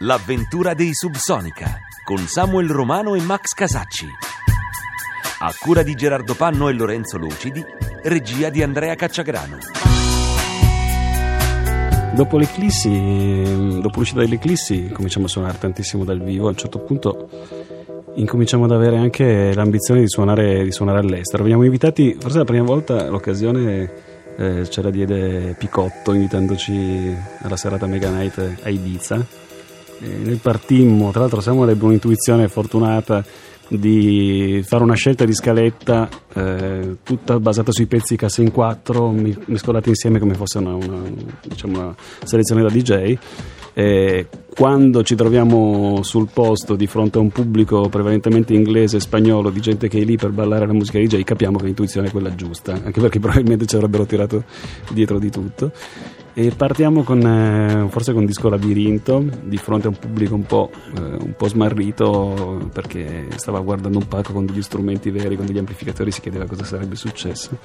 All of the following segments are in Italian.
l'avventura dei Subsonica, con Samuel Romano e Max Casacci. A cura di Gerardo Panno e Lorenzo Lucidi, regia di Andrea Cacciagrano. Dopo l'eclissi, dopo l'uscita dell'eclissi, cominciamo a suonare tantissimo dal vivo. A un certo punto incominciamo ad avere anche l'ambizione di suonare, di suonare all'estero. Veniamo invitati, forse la prima volta l'occasione eh, ce la diede Picotto invitandoci alla serata Mega Night a Ibiza. E noi partimmo, tra l'altro Samuel ebbe un'intuizione fortunata di fare una scelta di scaletta eh, tutta basata sui pezzi cassa in 4 mescolati insieme come fosse una, una, diciamo una selezione da DJ e quando ci troviamo sul posto di fronte a un pubblico prevalentemente inglese e spagnolo di gente che è lì per ballare la musica DJ capiamo che l'intuizione è quella giusta anche perché probabilmente ci avrebbero tirato dietro di tutto e partiamo con, eh, forse con Disco Labirinto, di fronte a un pubblico un po', eh, un po', smarrito perché stava guardando un palco con degli strumenti veri, con degli amplificatori, si chiedeva cosa sarebbe successo.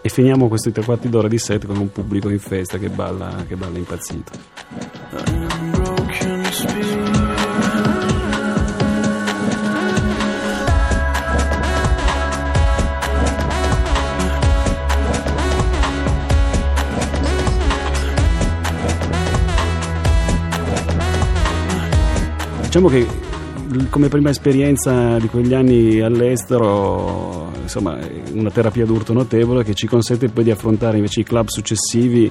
E finiamo questi tre quarti d'ora di set con un pubblico in festa che balla, che balla impazzito. Diciamo che come prima esperienza di quegli anni all'estero, insomma, una terapia d'urto notevole che ci consente poi di affrontare invece i club successivi,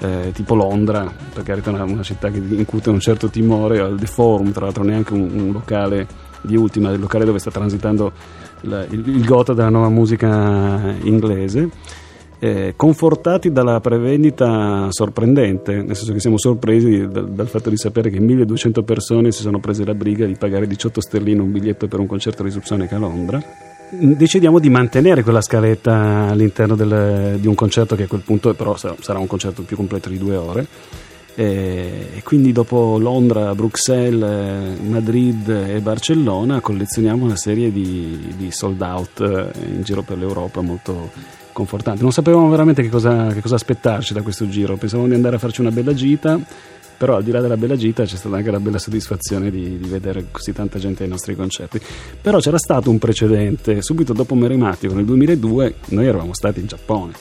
eh, tipo Londra, per carità una, una città che incute un certo timore, al The Forum, tra l'altro neanche un, un locale di ultima, il locale dove sta transitando la, il, il gota della nuova musica inglese eh, confortati dalla prevendita sorprendente, nel senso che siamo sorpresi dal, dal, fatto di sapere che 1200 persone si sono prese la briga di pagare 18 sterline un biglietto per un concerto di Subsonica a Londra. Decidiamo di mantenere quella scaletta all'interno del, di un concerto che a quel punto però sarà un concerto più completo di due ore. E quindi dopo Londra, Bruxelles, Madrid e Barcellona collezioniamo una serie di, di sold out eh, in giro per l'Europa molto confortante. Non sapevamo veramente che cosa, che cosa aspettarci da questo giro, pensavamo di andare a farci una bella gita, però al di là della bella gita c'è stata anche la bella soddisfazione di, di, vedere così tanta gente ai nostri concerti. Però c'era stato un precedente, subito dopo Merimatico nel 2002 noi eravamo stati in Giappone.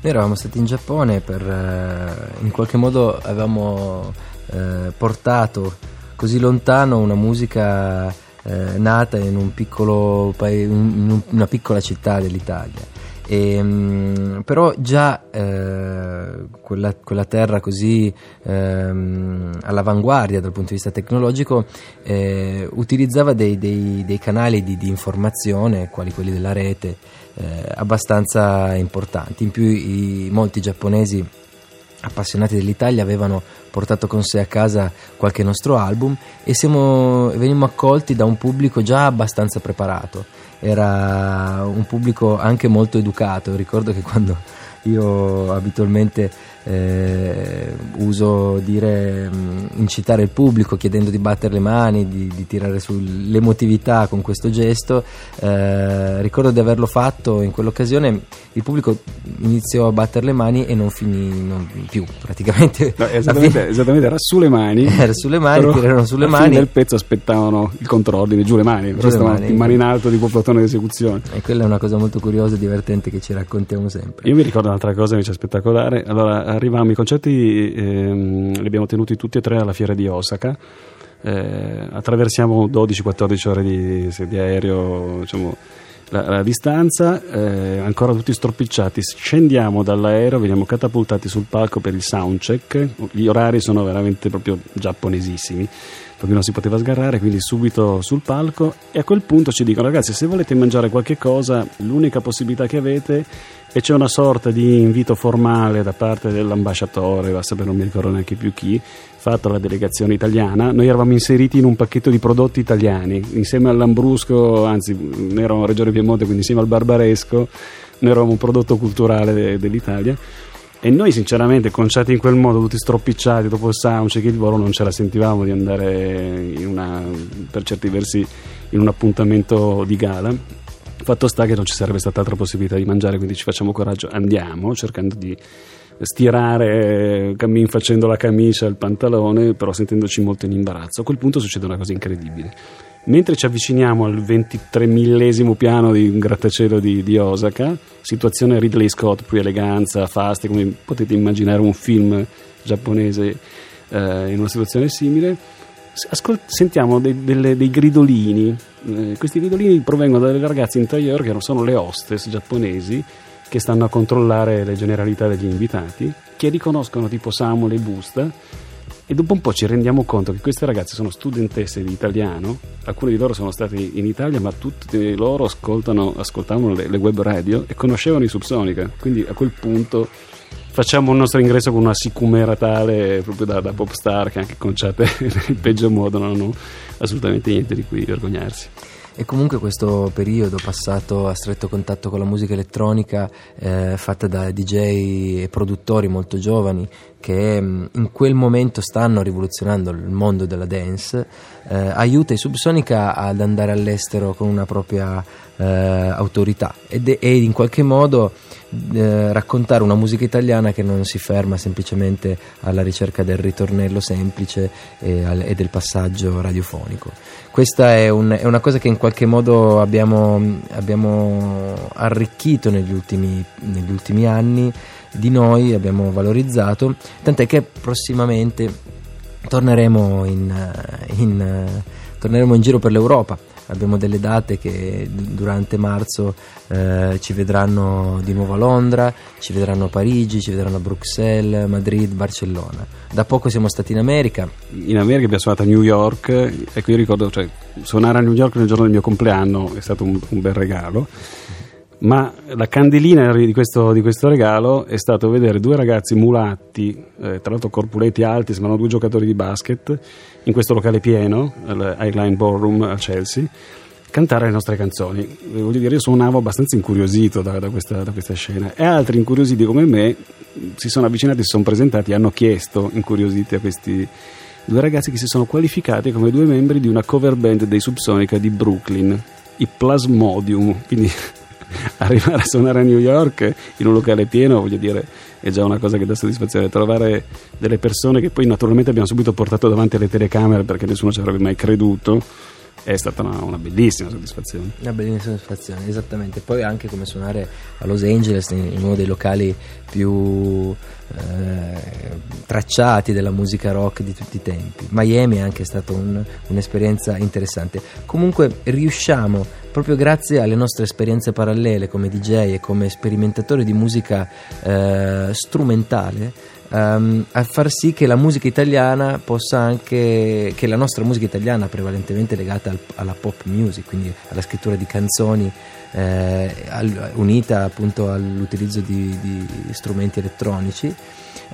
Noi eravamo stati in Giappone per eh, in qualche modo avevamo eh, portato così lontano una musica eh, nata in un paese, in una piccola città dell'Italia e, um, però già eh, quella, quella, terra così ehm, all'avanguardia dal punto di vista tecnologico eh, utilizzava dei, dei, dei canali di, di, informazione, quali quelli della rete, eh, abbastanza importanti. In più i, molti giapponesi appassionati dell'Italia avevano portato con sé a casa qualche nostro album e siamo, venimmo accolti da un pubblico già abbastanza preparato era un pubblico anche molto educato. Ricordo che quando io abitualmente eh, uso dire mh, incitare il pubblico chiedendo di battere le mani, di, di tirare sull'emotività con questo gesto. Eh, ricordo di averlo fatto in quell'occasione. Il pubblico iniziò a battere le mani e non finì non più praticamente. No, esattamente, esattamente, era sulle mani. Era sulle mani, tirarono sulle mani. nel pezzo aspettavano il contrordine, giù le mani, giù le mani. in mani in alto di plotone d'esecuzione. E quella è una cosa molto curiosa e divertente che ci raccontiamo sempre. Io mi ricordo un'altra cosa invece spettacolare. Allora, arrivavamo, i concerti ehm, li abbiamo tenuti tutti e tre alla fiera di Osaka. Eh, attraversiamo 12-14 ore di, di aereo, diciamo, la, la, distanza, eh, ancora tutti stropicciati. Scendiamo dall'aereo, veniamo catapultati sul palco per il soundcheck. Gli orari sono veramente proprio giapponesissimi perché non si poteva sgarrare, quindi subito sul palco e a quel punto ci dicono ragazzi se volete mangiare qualche cosa l'unica possibilità che avete e c'è una sorta di invito formale da parte dell'ambasciatore, va a sapere non mi ricordo neanche più chi, fatto alla delegazione italiana. Noi eravamo inseriti in un pacchetto di prodotti italiani, insieme all'Ambrusco, anzi noi eravamo a Regione Piemonte, quindi insieme al Barbaresco, noi eravamo un prodotto culturale de- dell'Italia. E noi sinceramente, conciati in quel modo, tutti stropicciati dopo il soundcheck il volo, non ce la sentivamo di andare una, per certi versi in un appuntamento di gala Fatto sta che non ci sarebbe stata altra possibilità di mangiare, quindi ci facciamo coraggio, andiamo cercando di stirare cammin facendo la camicia, il pantalone, però sentendoci molto in imbarazzo. A quel punto succede una cosa incredibile. Mentre ci avviciniamo al 23 millesimo piano di un grattacielo di, di, Osaka, situazione Ridley Scott, più eleganza, fasti, come potete immaginare un film giapponese eh, in una situazione simile, ascol- sentiamo dei, delle, dei gridolini. Eh, questi gridolini provengono dalle ragazze in tailleur che sono le hostess giapponesi che stanno a controllare le generalità degli invitati, che riconoscono tipo Samuel e Busta. E dopo un po' ci rendiamo conto che queste ragazze sono studentesse di italiano, alcune di loro sono state in Italia, ma tutte loro ascoltavano le, le web radio e conoscevano i Subsonica. Quindi a quel punto facciamo il nostro ingresso con una sicumera tale proprio da, da pop star che anche conciate nel peggio modo non hanno assolutamente niente di cui vergognarsi. E comunque questo periodo passato a stretto contatto con la musica elettronica eh, fatta da DJ e produttori molto giovani che mm, in quel momento stanno rivoluzionando il mondo della dance eh, aiuta i Subsonica ad andare all'estero con una propria eh, autorità ed, e in qualche modo eh, raccontare una musica italiana che non si ferma semplicemente alla ricerca del ritornello semplice e, al, e del passaggio radiofonico. Questa è, un, è, una cosa che in qualche modo abbiamo, abbiamo arricchito negli ultimi, negli ultimi anni di noi, abbiamo valorizzato, tant'è che prossimamente torneremo in, in, torneremo in giro per l'Europa abbiamo delle date che durante marzo eh, ci vedranno di nuovo a Londra, ci vedranno a Parigi, ci vedranno a Bruxelles, Madrid, Barcellona. Da poco siamo stati in America. In America abbiamo suonato a New York e qui ricordo, cioè, suonare a New York nel giorno del mio compleanno è stato un, un bel regalo ma la candelina di questo, di questo, regalo è stato vedere due ragazzi mulatti, eh, tra l'altro corpuletti alti, sembrano due giocatori di basket, in questo locale pieno, all'Highline Ballroom a Chelsea, cantare le nostre canzoni. Eh, voglio dire, io suonavo abbastanza incuriosito da, da, questa, da questa, scena e altri incuriositi come me si sono avvicinati, si sono presentati e hanno chiesto, incuriositi a questi due ragazzi che si sono qualificati come due membri di una cover band dei Subsonica di Brooklyn, i Plasmodium, quindi arrivare a suonare a New York in un locale pieno, voglio dire, è già una cosa che dà soddisfazione. Trovare delle persone che poi naturalmente abbiamo subito portato davanti alle telecamere perché nessuno ci avrebbe mai creduto è stata una, una, bellissima soddisfazione. Una bellissima soddisfazione, esattamente. Poi anche come suonare a Los Angeles, in uno dei locali più eh, tracciati della musica rock di tutti i tempi. Miami è anche stata un, un'esperienza interessante. Comunque riusciamo, proprio grazie alle nostre esperienze parallele come DJ e come sperimentatori di musica eh, strumentale, um, a far sì che la musica italiana possa anche, che la nostra musica italiana prevalentemente legata al, alla pop music, quindi alla scrittura di canzoni eh, al, unita appunto all'utilizzo di, di strumenti elettronici,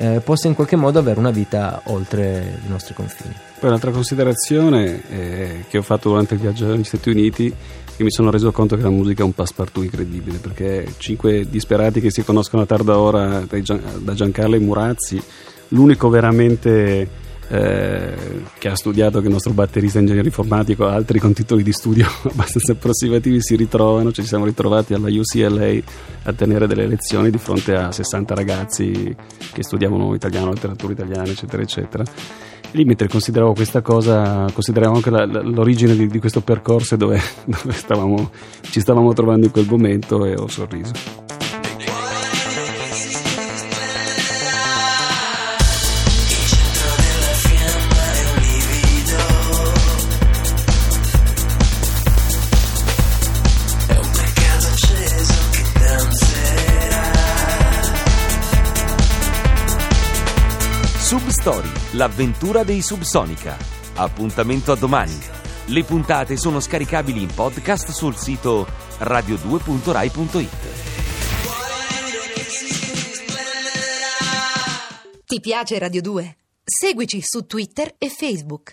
eh, possa in qualche modo avere una vita oltre i nostri confini. Poi un'altra considerazione eh, che ho fatto durante il viaggio negli Stati Uniti che mi sono reso conto che la musica è un passepartout incredibile perché cinque disperati che si conoscono a tarda ora da Giancarlo e Murazzi l'unico veramente eh, che ha studiato che il nostro batterista ingegnere informatico altri con titoli di studio abbastanza approssimativi si ritrovano ci siamo ritrovati alla UCLA a tenere delle lezioni di fronte a 60 ragazzi che studiavano italiano, letteratura italiana eccetera eccetera Lì mentre consideravo questa cosa, consideravo anche la, la, l'origine di, di, questo percorso dove, dove stavamo, ci stavamo trovando in quel momento e ho sorriso. Substory, l'avventura dei Subsonica. Appuntamento a domani. Le puntate sono scaricabili in podcast sul sito radio2.rai.it. Ti piace Radio 2? Seguici su Twitter e Facebook.